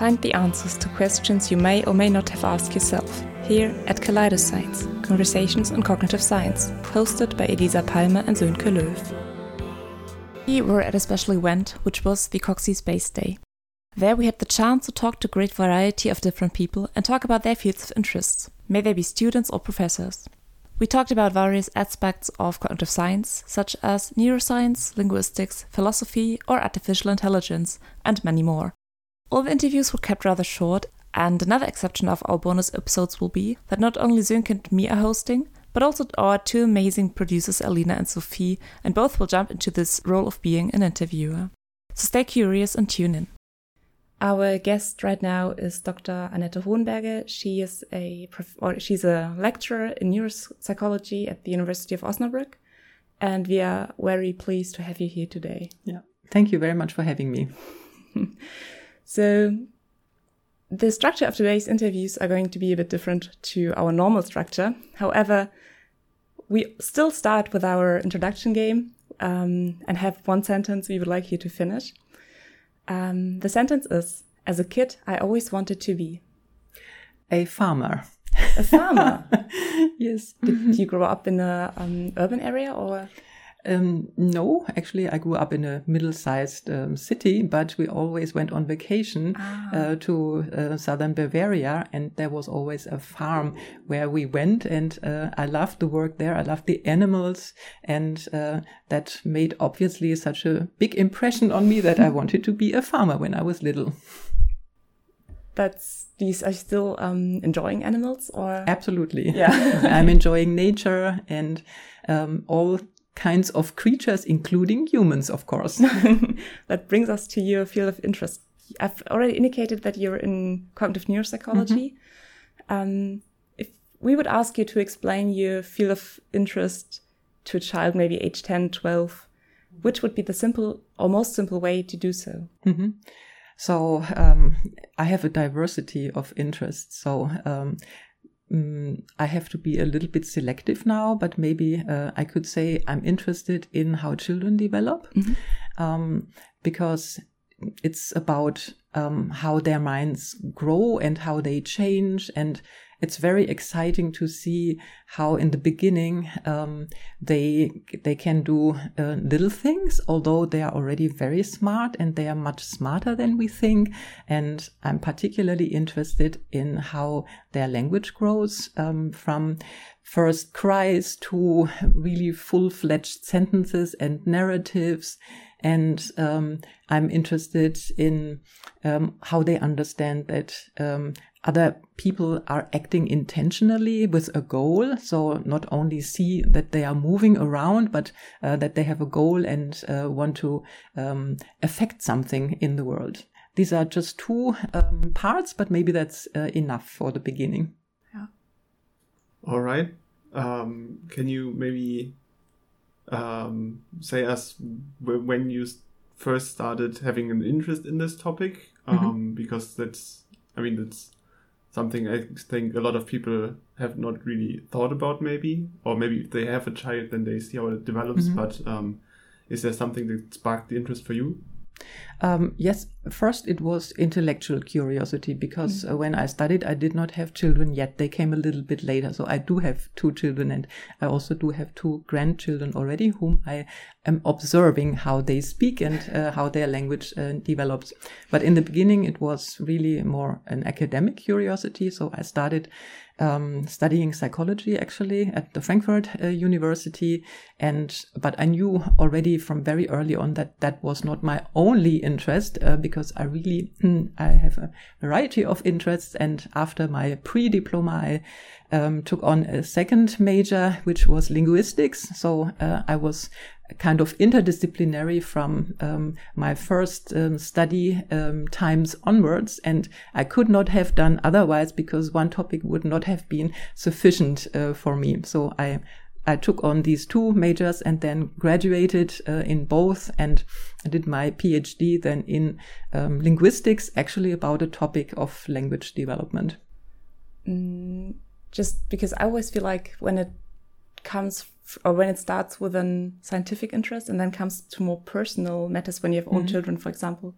Find the answers to questions you may or may not have asked yourself here at Kaleidoscience, Conversations on Cognitive Science, hosted by Elisa Palmer and Sönke Löw. We were at a special event, which was the Coxie Space Day. There we had the chance to talk to a great variety of different people and talk about their fields of interest, may they be students or professors. We talked about various aspects of cognitive science, such as neuroscience, linguistics, philosophy, or artificial intelligence, and many more. All the interviews were kept rather short, and another exception of our bonus episodes will be that not only Sönke and me are hosting, but also our two amazing producers, Alina and Sophie, and both will jump into this role of being an interviewer. So stay curious and tune in. Our guest right now is Dr. Annette Hohenberger. She is a or she's a lecturer in neuropsychology at the University of Osnabrück, and we are very pleased to have you here today. Yeah, thank you very much for having me. so, the structure of today's interviews are going to be a bit different to our normal structure. However, we still start with our introduction game um, and have one sentence we would like you to finish. Um, the sentence is As a kid, I always wanted to be a farmer. A farmer? yes. Did you grow up in an um, urban area or? Um, no, actually, I grew up in a middle-sized um, city, but we always went on vacation ah. uh, to uh, southern Bavaria, and there was always a farm where we went, and uh, I loved the work there. I loved the animals, and uh, that made obviously such a big impression on me that I wanted to be a farmer when I was little. But these are you still um, enjoying animals, or absolutely, yeah. I'm enjoying nature and um, all kinds of creatures, including humans, of course. that brings us to your field of interest. I've already indicated that you're in cognitive neuropsychology. Mm-hmm. Um, if we would ask you to explain your field of interest to a child, maybe age 10, 12, which would be the simple or most simple way to do so? Mm-hmm. So um, I have a diversity of interests. So um, um, I have to be a little bit selective now, but maybe uh, I could say I'm interested in how children develop mm-hmm. um, because it's about um, how their minds grow and how they change and it's very exciting to see how in the beginning um, they they can do uh, little things, although they are already very smart and they are much smarter than we think. And I'm particularly interested in how their language grows um, from first cries to really full fledged sentences and narratives and um, I'm interested in um, how they understand that um, other people are acting intentionally with a goal. So not only see that they are moving around, but uh, that they have a goal and uh, want to um, affect something in the world. These are just two um, parts, but maybe that's uh, enough for the beginning. Yeah. All right. Um, can you maybe um, say us when you first started having an interest in this topic? Mm-hmm. Um, because that's, I mean, that's something I think a lot of people have not really thought about, maybe, or maybe if they have a child, then they see how it develops. Mm-hmm. But um, is there something that sparked the interest for you? Um, yes, first it was intellectual curiosity because mm. uh, when I studied, I did not have children yet. They came a little bit later. So I do have two children and I also do have two grandchildren already whom I am observing how they speak and uh, how their language uh, develops. But in the beginning, it was really more an academic curiosity. So I started um, studying psychology actually at the Frankfurt uh, University. And, but I knew already from very early on that that was not my only interest uh, because I really, mm, I have a variety of interests. And after my pre-diploma, I um, took on a second major, which was linguistics. So uh, I was kind of interdisciplinary from um, my first um, study um, times onwards. And I could not have done otherwise because one topic would not have been sufficient uh, for me. So I I took on these two majors and then graduated uh, in both and did my PhD then in um, linguistics, actually about a topic of language development. Mm, just because I always feel like when it comes or when it starts with a scientific interest and then comes to more personal matters when you have own mm -hmm. children, for example,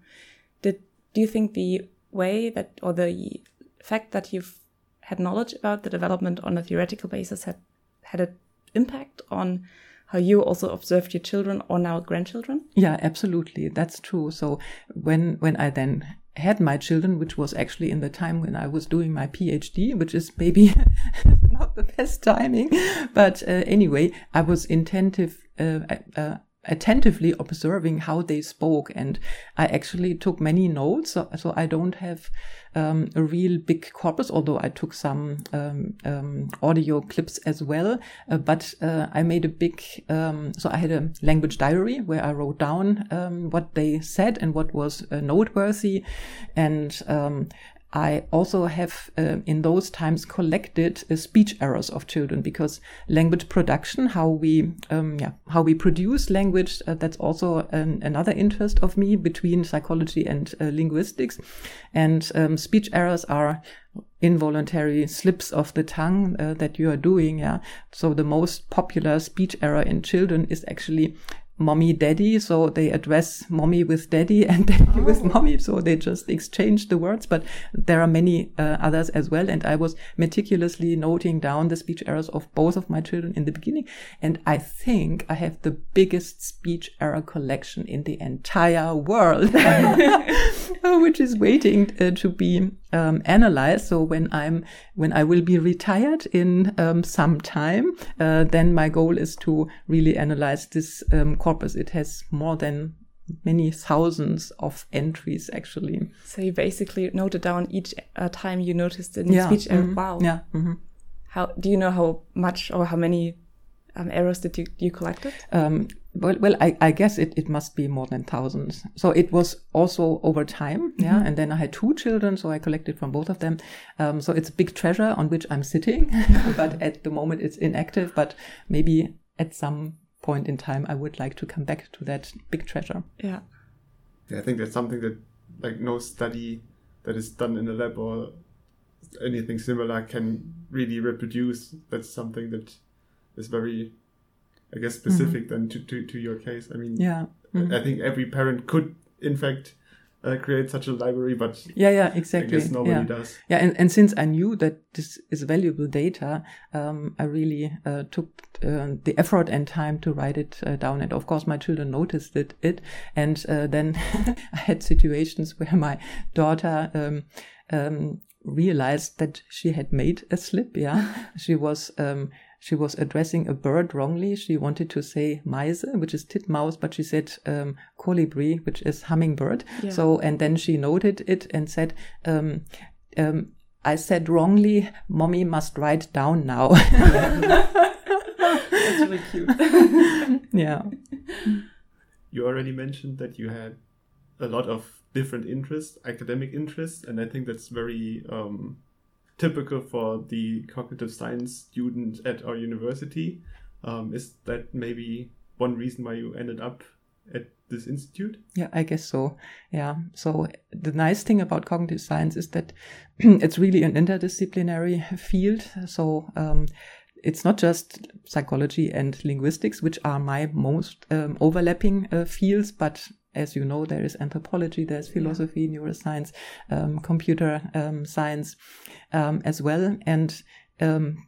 did do you think the way that, or the fact that you've had knowledge about the development on a theoretical basis had had an impact on how you also observed your children or now grandchildren? Yeah, absolutely. That's true. So when when I then had my children, which was actually in the time when I was doing my PhD, which is maybe not the best timing, but uh, anyway, I was intentive. Uh, uh, attentively observing how they spoke and i actually took many notes so, i don't have um, a real big corpus although i took some um, um, audio clips as well uh, but uh, i made a big um, so i had a language diary where i wrote down um, what they said and what was uh, noteworthy and um, I also have uh, in those times collected uh, speech errors of children because language production, how we, um, yeah, how we produce language, uh, that's also an, another interest of me between psychology and uh, linguistics. And um, speech errors are involuntary slips of the tongue uh, that you are doing. Yeah. So the most popular speech error in children is actually mommy daddy so they address mommy with daddy and daddy oh. with mommy. So they just exchange the words but there are many uh, others as well. And i was meticulously noting down the speech errors of both of my children in the beginning. And i think i have the biggest speech error collection in the entire world which is waiting uh, to be um, analyzed. So when I'm when I will be retired in um, some time, uh, then my goal is to really analyze this um, corpus. It has more than many thousands of entries actually. So you basically noted down each uh, time you noticed in yeah. speech error. Mm -hmm. Wow. Yeah. Mm -hmm. How do you know how much or how many um, errors did you, you collected? Um, well, well, I, I guess it, it must be more than thousands. So it was also over time, yeah. Mm-hmm. And then I had two children, so I collected from both of them. Um, so it's a big treasure on which I'm sitting, but at the moment it's inactive. But maybe at some point in time, I would like to come back to that big treasure. Yeah. Yeah, I think that's something that like no study that is done in a lab or anything similar can really reproduce. That's something that is very I guess specific mm-hmm. then to, to, to your case. I mean, yeah, mm-hmm. I think every parent could, in fact, uh, create such a library, but yeah, yeah, exactly. I guess nobody yeah. does. Yeah, and, and since I knew that this is valuable data, um, I really uh, took uh, the effort and time to write it uh, down. And of course, my children noticed it. it and uh, then I had situations where my daughter. Um, um, realized that she had made a slip yeah she was um, she was addressing a bird wrongly. She wanted to say Meise, which is titmouse, but she said um, colibri, which is hummingbird. Yeah. So, and then she noted it and said, um, um, I said wrongly, mommy must write down now. That's really cute. yeah. You already mentioned that you had a lot of different interests, academic interests, and I think that's very um, typical for the cognitive science student at our university. Um, is that maybe one reason why you ended up at this institute? Yeah, I guess so. Yeah. So the nice thing about cognitive science is that it's really an interdisciplinary field. So um, it's not just psychology and linguistics, which are my most um, overlapping uh, fields, but as you know, there is anthropology, there's philosophy, yeah. neuroscience, um, computer um, science um, as well. And um,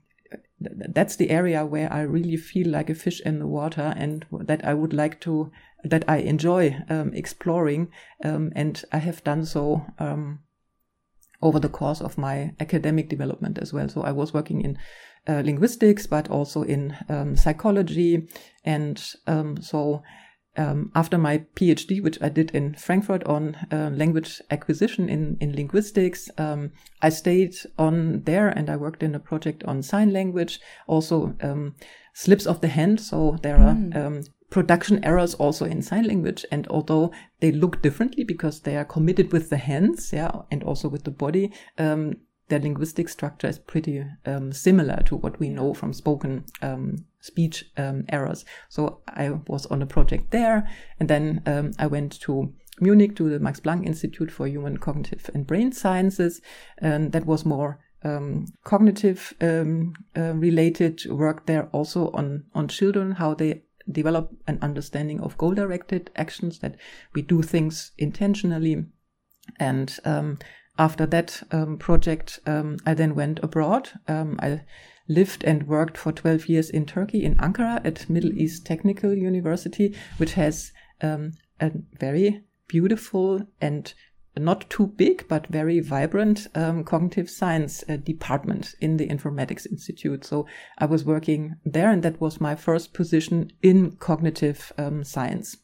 th that's the area where I really feel like a fish in the water and that I would like to, that I enjoy um, exploring. Um, and I have done so over the course of my academic development as well. So I was working in uh, linguistics, but also in psychology. And so um, after my PhD, which I did in Frankfurt on uh, language acquisition in, in linguistics, um, I stayed on there and I worked in a project on sign language, also um, slips of the hand. So there mm. are um, production errors also in sign language. And although they look differently because they are committed with the hands, yeah, and also with the body, um, their linguistic structure is pretty um, similar to what we know from spoken um, speech um, errors. So I was on a project there, and then um, I went to Munich to the Max Planck Institute for Human Cognitive and Brain Sciences, and that was more um, cognitive um, uh, related work there, also on on children, how they develop an understanding of goal directed actions that we do things intentionally and um, after that um, project, um, I then went abroad. Um, I lived and worked for 12 years in Turkey, in Ankara, at Middle East Technical University, which has um, a very beautiful and not too big but very vibrant um, cognitive science uh, department in the informatics institute. So i was working there and that was my first position in cognitive um, science.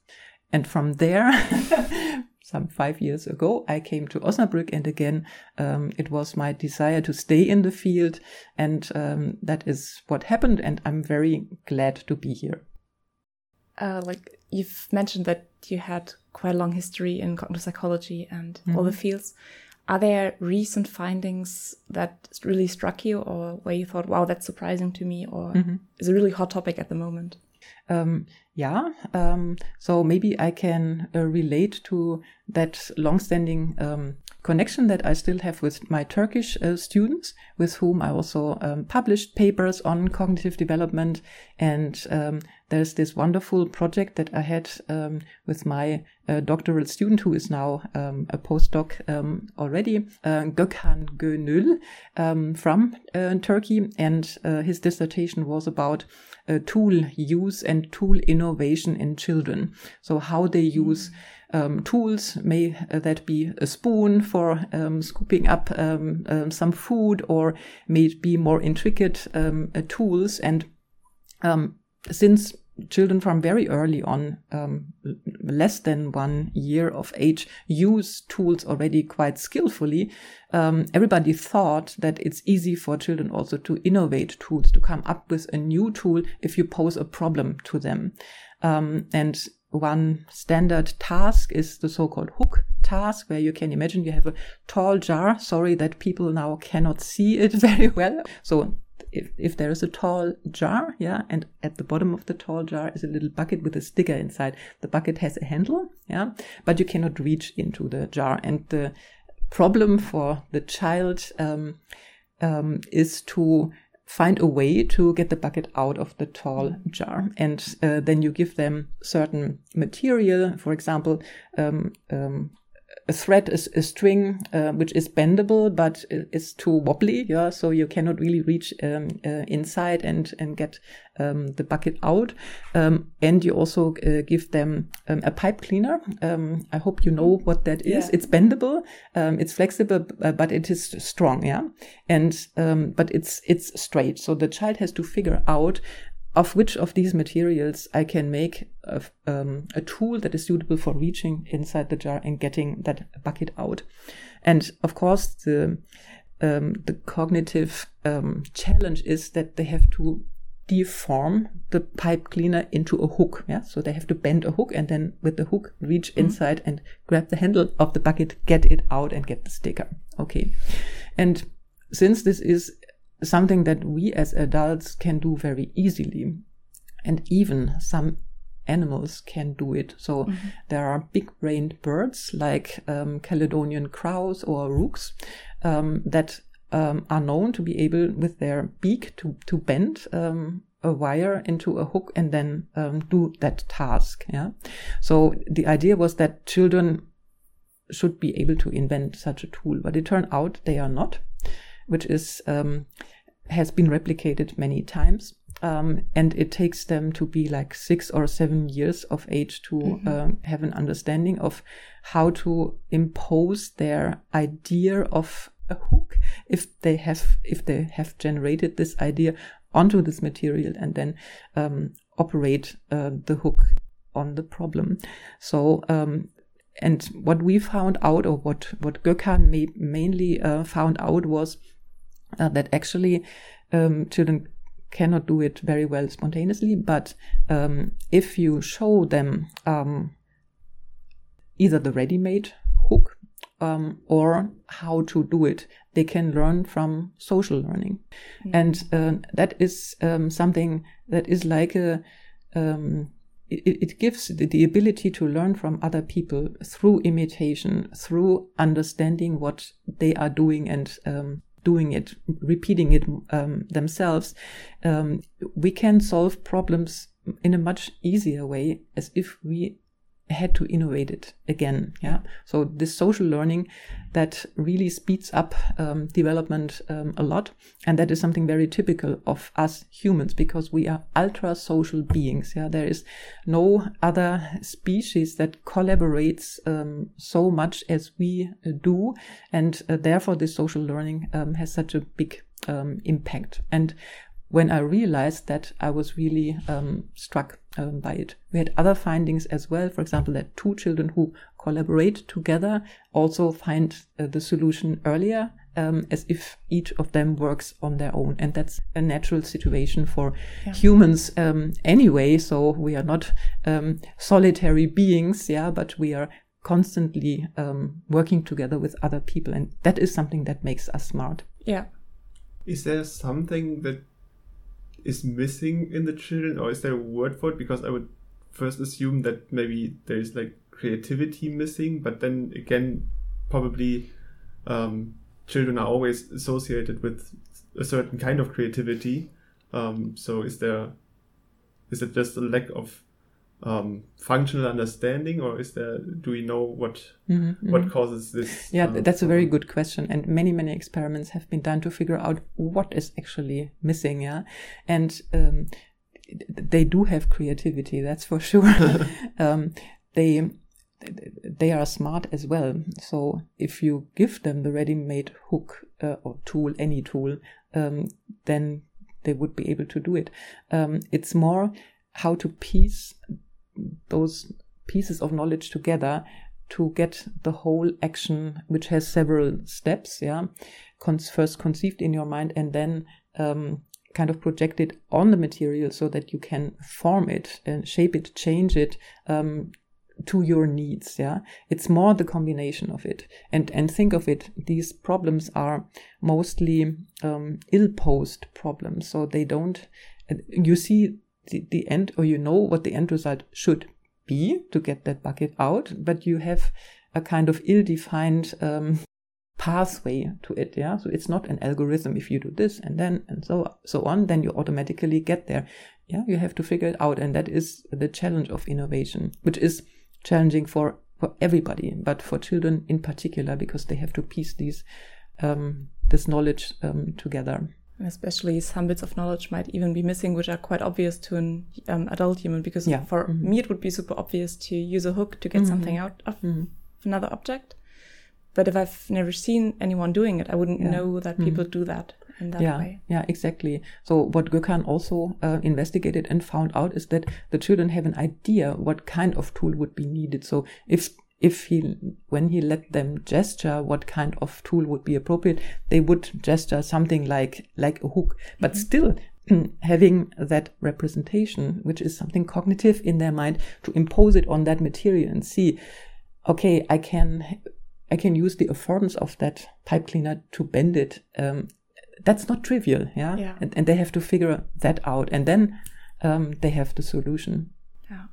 And from there some five years ago i came to osnabrück and again um, it was my desire to stay in the field and um, that is what happened and i'm very glad to be here uh, like you've mentioned that you had quite a long history in cognitive psychology and mm -hmm. all the mm-hmm. fields. Are there recent findings that really struck you, or where you thought, "Wow, that's surprising to me," or mm -hmm. is a really hot topic at the moment? Um, yeah, um, so maybe I can uh, relate to that long-standing um, connection that I still have with my Turkish uh, students, with whom I also um, published papers on cognitive development. And um, there's this wonderful project that I had um, with my uh, doctoral student, who is now um, a postdoc um, already, uh, Gökhan Gönül um, from uh, Turkey. And uh, his dissertation was about uh, tool use and tool innovation in children. So how they use um, tools, may uh, that be a spoon for um, scooping up um, um some food, or may it be more intricate um, tools. And since children from very early on, um, less than one year of age, use tools already quite skillfully, um, everybody thought that it's easy for children also to innovate tools, to come up with a new tool if you pose a problem to them. Um, and one standard task is the so-called hook task where you can imagine you have a tall jar. Sorry that people now cannot see it very well. So if, if there is a tall jar yeah and at the bottom of the tall jar is a little bucket with a sticker inside the bucket has a handle yeah but you cannot reach into the jar and the problem for the child um, um, is to find a way to get the bucket out of the tall jar. And uh, then you give them certain material, for example, um, um, a thread is a string uh, which is bendable but is too wobbly yeah so you cannot really reach um, uh, inside and and get um, the bucket out. Um, and you also uh, give them um, a pipe cleaner. Um, i hope you know what that is. Yeah. it's bendable um, it's flexible but it is strong yeah. And but it's it's straight. So the child has to figure out of which of these materials I can make a, um, a, tool that is suitable for reaching inside the jar and getting that bucket out. And of course, the um, the cognitive um, challenge is that they have to deform the pipe cleaner into a hook. Yeah, so they have to bend a hook and then with the hook reach mm-hmm. inside and grab the handle of the bucket, get it out, and get the sticker. Okay, and since this is something that we as adults can do very easily. And even some animals can do it. So mm-hmm. there are big brained birds like um, Caledonian crows or rooks um, that um, are known to be able, with their beak, to, to bend um, a wire into a hook and then um, do that task. Yeah. So the idea was that children should be able to invent such a tool, but it turned out they are not which is um, has been replicated many times. Um, and it takes them to be like six or seven years of age to mm-hmm. uh, have an understanding of how to impose their idea of a hook if they have if they have generated this idea onto this material and then um, operate uh, the hook on the problem. So um, and what we found out, or what what Gökhan mainly uh, found out, was uh, that actually um, children cannot do it very well spontaneously, but um, if you show them um, either the ready made hook um, or how to do it, they can learn from social learning. Mm. And uh, that is um, something that is like a um, it, it, gives the, the, ability to learn from other people through imitation, through understanding what they are doing and um, doing it, repeating it um, themselves, um, we can solve problems in a much easier way as if we had to innovate it again. Yeah. So this social learning that really speeds up um, development um, a lot. And that is something very typical of us humans because we are ultra social beings. Yeah. There is no other species that collaborates um, so much as we uh, do. And uh, therefore this social learning um, has such a big um, impact. And when I realized that, I was really um, struck um, by it. We had other findings as well. For example, that two children who collaborate together also find uh, the solution earlier, um, as if each of them works on their own. And that's a natural situation for yeah. humans um, anyway. So we are not um, solitary beings, yeah, but we are constantly um, working together with other people. And that is something that makes us smart. Yeah. Is there something that is missing in the children, or is there a word for it? Because I would first assume that maybe there's like creativity missing, but then again, probably um, children are always associated with a certain kind of creativity. Um, so is there is it just a lack of um, functional understanding, or is there? Do we know what mm-hmm, what mm-hmm. causes this? Yeah, uh, that's a very good question, and many many experiments have been done to figure out what is actually missing. Yeah, and um, they do have creativity, that's for sure. um, they they are smart as well. So if you give them the ready-made hook uh, or tool, any tool, um, then they would be able to do it. Um, it's more how to piece those pieces of knowledge together to get the whole action, which has several steps, yeah, Con- first conceived in your mind and then um, kind of projected on the material so that you can form it and shape it, change it um, to your needs. Yeah, it's more the combination of it. And and think of it. These problems are mostly um, ill-posed problems, so they don't. You see the, the end or you know what the end result should be to get that bucket out, but you have a kind of ill-defined um, pathway to it. Yeah. So it's not an algorithm. If you do this and then and so, so on, then you automatically get there. Yeah. You have to figure it out. And that is the challenge of innovation, which is challenging for, for everybody, but for children in particular, because they have to piece these, um, this knowledge um, together. And especially some bits of knowledge might even be missing, which are quite obvious to an um, adult human. Because yeah. for mm -hmm. me, it would be super obvious to use a hook to get mm -hmm. something out of mm -hmm. another object. But if I've never seen anyone doing it, I wouldn't yeah. know that people do that in that yeah, way. Yeah, exactly. So what Gökhan also uh, investigated and found out is that the children have an idea what kind of tool would be needed. So if if he when he let them gesture what kind of tool would be appropriate they would gesture something like like a hook. But mm-hmm. still having that representation which is something cognitive in their mind to impose it on that material and see okay i can i can use the affordance of that pipe cleaner to bend it um, that's not trivial yeah, yeah. And, and, they have to figure that out. And then um, they have the solution. Yeah.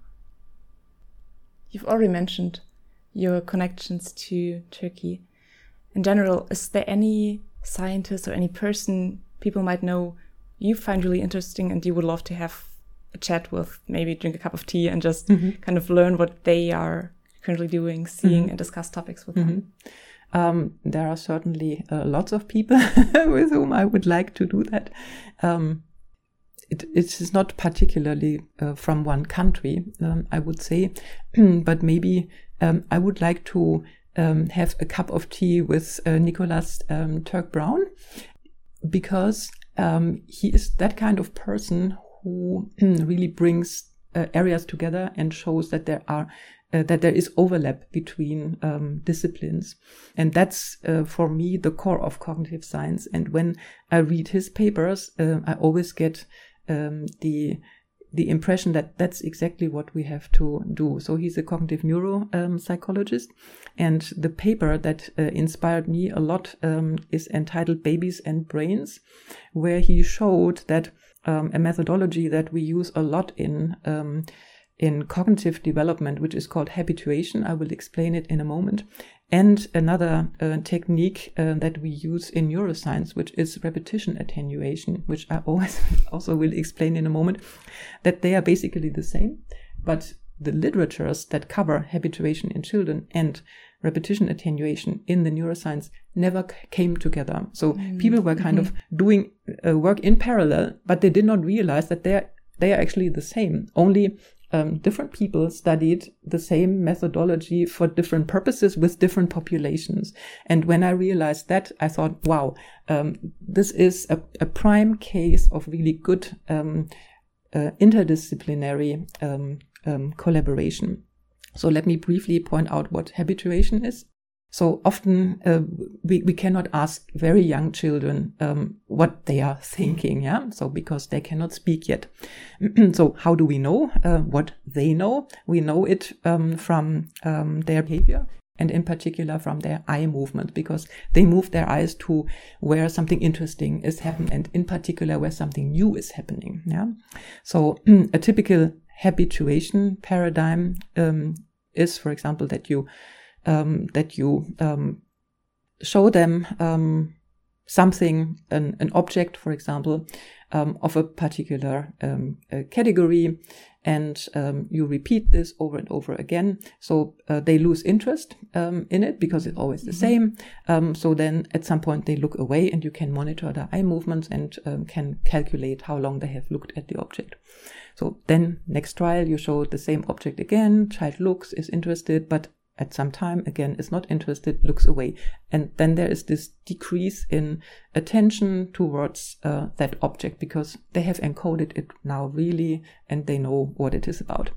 You've already mentioned your connections to Turkey. In general, is there any scientist or any person people might know you find really interesting and you would love to have a chat with, maybe drink a cup of tea and just mm -hmm. kind of learn what they are currently doing, seeing, mm -hmm. and discuss topics with mm -hmm. them? Mm-hmm. Um, there are certainly uh, lots of people with whom I would like to do that. Um, it, it is not particularly uh, from one country, um, I would say, but maybe um, I would like to um, have a cup of tea with uh, Nicholas um, Turk-Browne because um, he is that kind of person who really brings uh, areas together and shows that there are uh, that there is overlap between um, disciplines. And that's uh, for me the core of cognitive science. And when I read his papers, uh, I always get um, the the impression that that's exactly what we have to do. So he's a cognitive neuro um, and the paper that uh, inspired me a lot um, is entitled "Babies and Brains," where he showed that um, a methodology that we use a lot in um, in cognitive development, which is called habituation. I will explain it in a moment. And another uh, technique uh, that we use in neuroscience, which is repetition attenuation, which I always also will explain in a moment, that they are basically the same. But the literatures that cover habituation in children and repetition attenuation in the neuroscience never came together. So mm. people were kind mm-hmm. of doing uh, work in parallel, but they did not realize that they're they are actually the same. Only um, different people studied the same methodology for different purposes with different populations. And when I realized that, I thought, wow, um, this is a, a, prime case of really good um, uh, interdisciplinary um, um, collaboration. So let me briefly point out what habituation is. So often uh, we, we cannot ask very young children um, what they are thinking, yeah. So because they cannot speak yet. so how do we know uh, what they know? We know it um, from um, their behavior and in particular from their eye movement because they move their eyes to where something interesting is happening and in particular where something new is happening. Yeah. So a typical habituation paradigm um, is, for example, that you um, that you um, show them um, something, an, an object, for example, um, of a particular um, category, and um, you repeat this over and over again. So uh, they lose interest in it because it's always the mm-hmm. same. so then at some point they look away, and you can monitor their eye movements and can calculate how long they have looked at the object. So then next trial, you show the same object again. Child looks, is interested, but at some time again is not interested looks away. And then there is this decrease in attention towards uh, that object because they have encoded it now really and they know what it is about.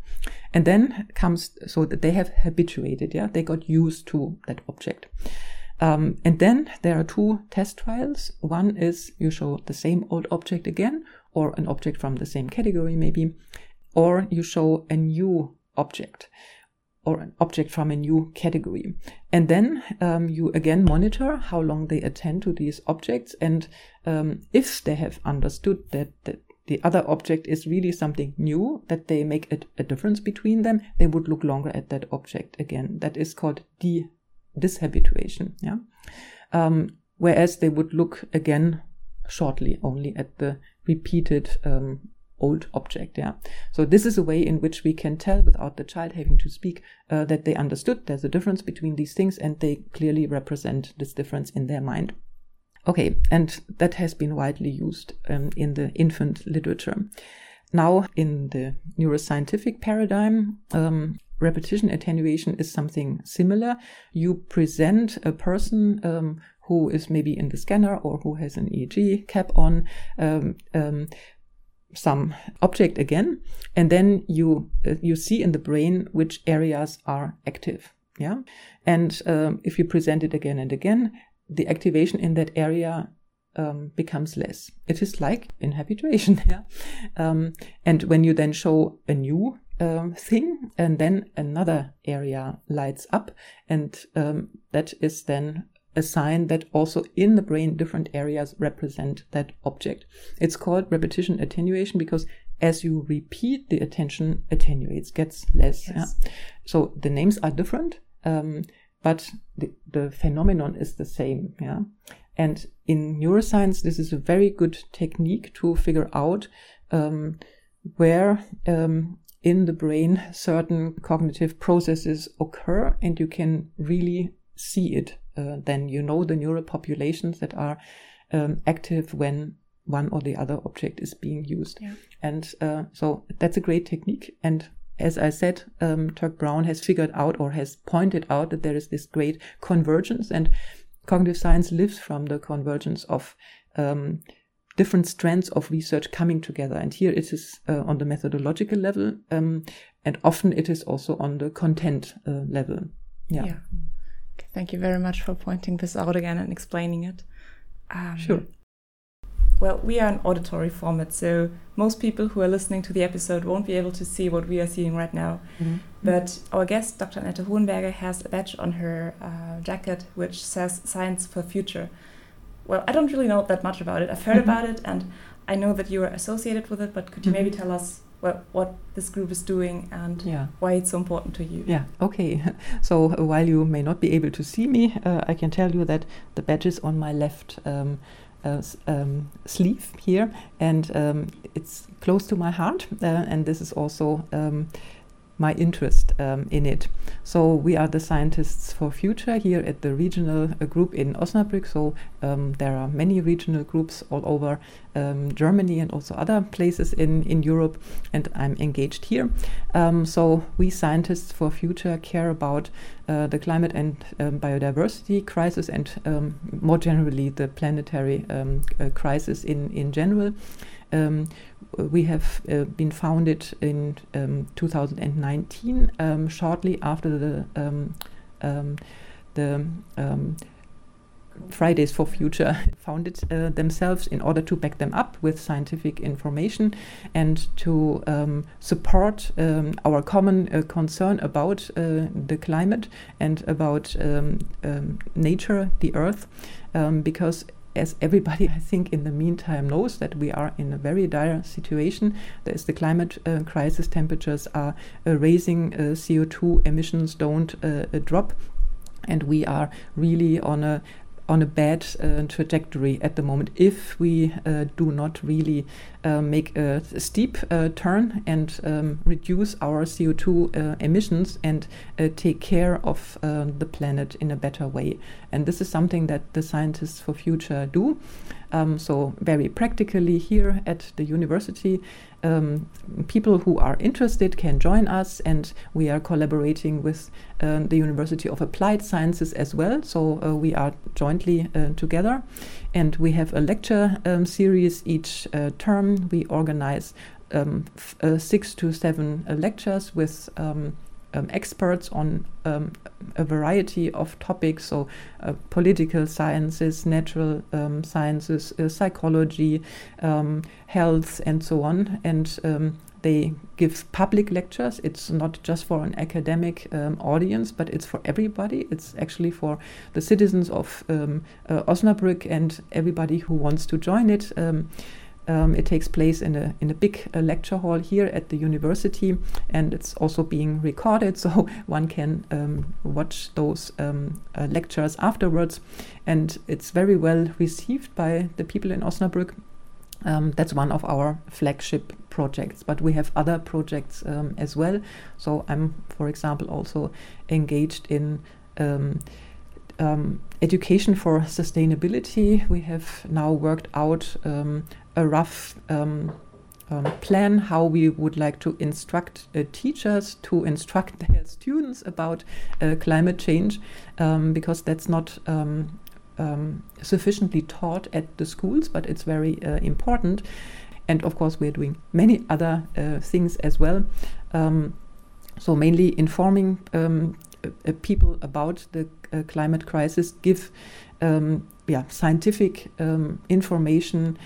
And then comes so that they have habituated yeah they got used to that object. Um, and then there are two test trials. One is you show the same old object again or an object from the same category maybe or you show a new object or an object from a new category. And then um, you again monitor how long they attend to these objects. And um, if they have understood that, that the other object is really something new, that they make a, a, difference between them, they would look longer at that object again. That is called de- dishabituation. Yeah. Um, whereas they would look again shortly only at the repeated um, old object. Yeah. So this is a way in which we can tell without the child having to speak uh, that they understood there's a difference between these things and they clearly represent this difference in their mind. Okay, and that has been widely used um, in the infant literature. Now, in the neuroscientific paradigm, um, repetition attenuation is something similar. You present a person um, who is maybe in the scanner or who has an EEG cap on um, um, some object again, and then you uh, you see in the brain which areas are active. Yeah, and um, if you present it again and again, the activation in that area um, becomes less. It is like in habituation. Yeah, um, and when you then show a new um, thing, and then another area lights up, and um, that is then a sign that also in the brain different areas represent that object. It's called repetition attenuation because as you repeat the attention attenuates, gets less. Yes. Yeah? So the names are different, um, but the, the phenomenon is the same. Yeah. And in neuroscience, this is a very good technique to figure out um, where um, in the brain certain cognitive processes occur, and you can really see it uh, then you know the neural populations that are um, active when one or the other object is being used. Yeah. And uh, so that's a great technique. And as I said, um, Turk-Browne has figured out or has pointed out that there is this great convergence, and cognitive science lives from the convergence of um, different strands of research coming together. And here it is uh, on the methodological level, um, and often it is also on the content uh, level. Yeah. yeah. Thank you very much for pointing this out again and explaining it. Um, sure. Well, we are an auditory format, so most people who are listening to the episode won't be able to see what we are seeing right now. Mm -hmm. But our guest, Dr. Annette Hohenberger, has a badge on her uh, jacket which says Science for Future. Well, I don't really know that much about it. I've heard mm -hmm. about it and I know that you are associated with it, but could you mm -hmm. maybe tell us what, what this group is doing and yeah. why it's so important to you. Yeah, okay. So uh, while you may not be able to see me, uh, I can tell you that the badge is on my left um, uh, um, sleeve here, and um, it's close to my heart. Uh, and this is also um, my interest um, in it. So we are the scientists for future here at the regional uh, group in Osnabrück. So um, there are many regional groups all over um, Germany and also other places in, in Europe, and I'm engaged here. Um, so we scientists for future care about uh, the climate and um, biodiversity crisis and um, more generally the planetary uh, crisis in, in general. Um, we have uh, been founded in um, 2019, um, shortly after the um, um, the um, Fridays for Future founded uh, themselves in order to back them up with scientific information and to um, support um, our common uh, concern about uh, the climate and about um, nature, the earth, because as everybody, I think, in the meantime knows that we are in a very dire situation. There's the climate uh, crisis, temperatures are uh, raising, uh, CO2 emissions don't uh, uh, drop, and we are really on a on a bad uh, trajectory at the moment if we uh, do not really uh, make a steep uh, turn and um, reduce our CO2 uh, emissions and uh, take care of the planet in a better way. And this is something that the scientists for future do. Um, so, very practically, here at the university, um, people who are interested can join us, and we are collaborating with uh, the University of Applied Sciences as well. So, uh, we are jointly uh, together, and we have a lecture um, series each uh, term. We organize um, uh, six to seven uh, lectures with um, um, experts on um, a variety of topics, so uh, political sciences, natural um, sciences, uh, psychology, um, health, and so on. And um, they give public lectures. It's not just for an academic um, audience, but it's for everybody. It's actually for the citizens of uh, Osnabrück and everybody who wants to join it. Um, it takes place in a in a big uh, lecture hall here at the university, and it's also being recorded, so one can um, watch those um, uh, lectures afterwards. And it's very well received by the people in Osnabrück. Um, that's one of our flagship projects, but we have other projects um, as well. So I'm, for example, also engaged in um, um, education for sustainability. We have now worked out um, a rough um, um, plan how we would like to instruct uh, teachers to instruct their students about uh, climate change um, because that's not um, um, sufficiently taught at the schools, but it's very uh, important. And of course, we're doing many other uh, things as well. Um, so, mainly informing uh, uh, people about the climate crisis, give yeah, scientific information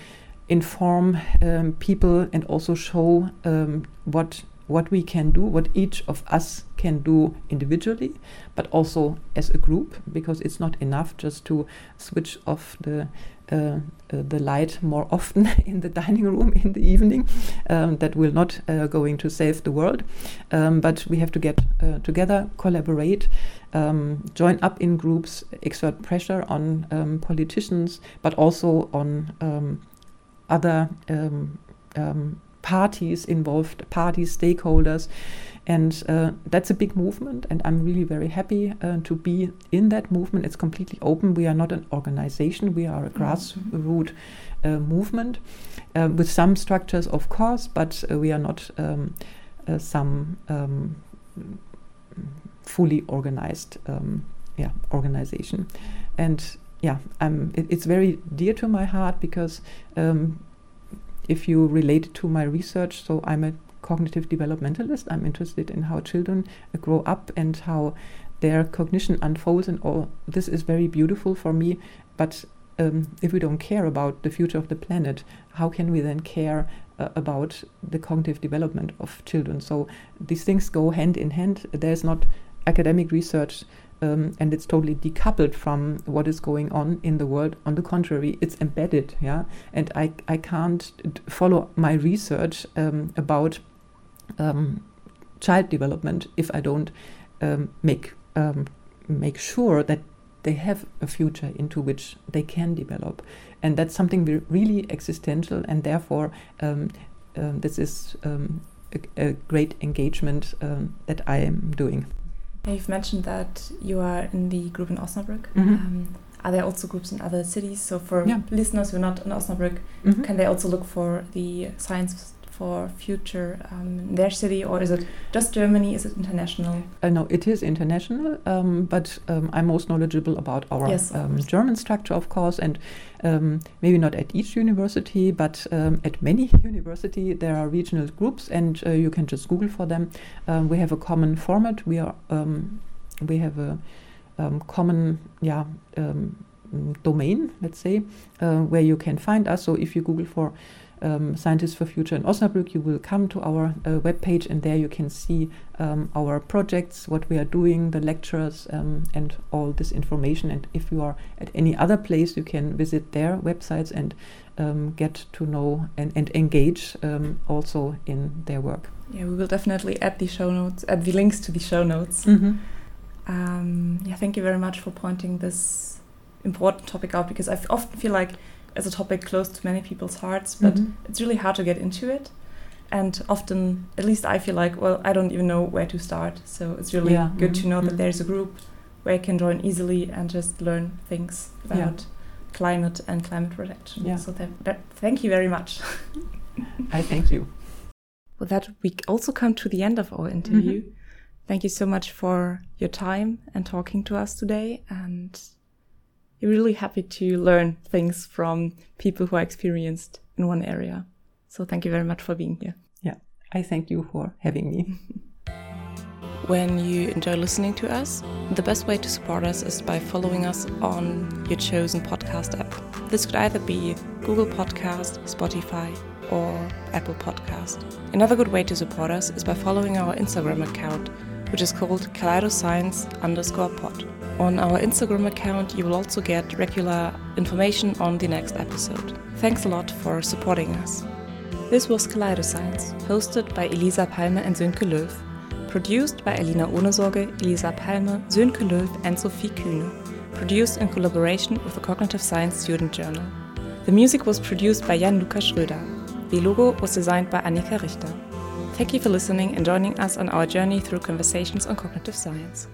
inform um, people and also show um, what what we can do, what each of us can do individually, but also as a group, because it's not enough just to switch off the uh, uh, the light more often in the dining room in the evening. Um, that will not uh, going to save the world, um, but we have to get uh, together, collaborate, um, join up in groups, exert pressure on um, politicians, but also on um, other um, um, parties involved, parties, stakeholders. And uh, that's a big movement, and I'm really very happy uh, to be in that movement. It's completely open. We are not an organization, we are a mm-hmm. grassroots uh, movement uh, with some structures, of course, but uh, we are not um, uh, some um, fully organized um, yeah, organization. And yeah, um, it, it's very dear to my heart because um, if you relate it to my research, so I'm a cognitive developmentalist. I'm interested in how children uh, grow up and how their cognition unfolds, and all this is very beautiful for me. But um, if we don't care about the future of the planet, how can we then care uh, about the cognitive development of children? So these things go hand in hand. There's not academic research um, and it's totally decoupled from what is going on in the world. On the contrary, it's embedded, yeah. And I I can't follow my research um, about um, child development if I don't um, make um, make sure that they have a future into which they can develop, and that's something really existential, and therefore um, this is a, a great engagement that I am doing. You've mentioned that you are in the group in Osnabrück. Mm -hmm. um, are there also groups in other cities? So for yeah. listeners who are not in Osnabrück, mm -hmm. can they also look for the science for future um, their city, or is it just Germany? Is it international? Uh, no, it is international, um, but um, I'm most knowledgeable about our yes, um, German structure, of course, and um, maybe not at each university, but um, at many university there are regional groups, and uh, you can just Google for them. we have a common format. We are we have a common yeah domain, let's say, uh, where you can find us. So if you Google for um, Scientists for Future in Osnabrück, you will come to our uh, webpage and there you can see um, our projects, what we are doing, the lectures, um, and all this information. And if you are at any other place, you can visit their websites and um, get to know and, and engage um, also in their work. Yeah, we will definitely add the show notes, add the links to the show notes. Mm -hmm. yeah, thank you very much for pointing this important topic out because I often feel like as a topic close to many people's hearts, but mm-hmm. it's really hard to get into it. And often, at least I feel like, well, I don't even know where to start. So it's really yeah. good mm-hmm. to know that mm-hmm. there's a group where I can join easily and just learn things about yeah. climate and climate protection. Yeah. So that, that, thank you very much. I thank you. With that, we also come to the end of our interview. Mm-hmm. Thank you so much for your time and talking to us today. And really happy to learn things from people who are experienced in one area. So thank you very much for being here. Yeah, I thank you for having me. when you enjoy listening to us, the best way to support us is by following us on your chosen podcast app. This could either be Google Podcast, Spotify, or Apple Podcast. Another good way to support us is by following our Instagram account, which is called kaleidoscience underscore pod. On our Instagram account, you will also get regular information on the next episode. Thanks a lot for supporting us. This was Kaleidoscience, hosted by Elisa Palmer and Sönke Löw, produced by Alina Ohnesorge, Elisa Palmer, Sönke Löw, and Sophie Kühne, produced in collaboration with the Cognitive Science Student Journal. The music was produced by Jan Lukas Schröder. The logo was designed by Annika Richter. Thank you for listening and joining us on our journey through conversations on cognitive science.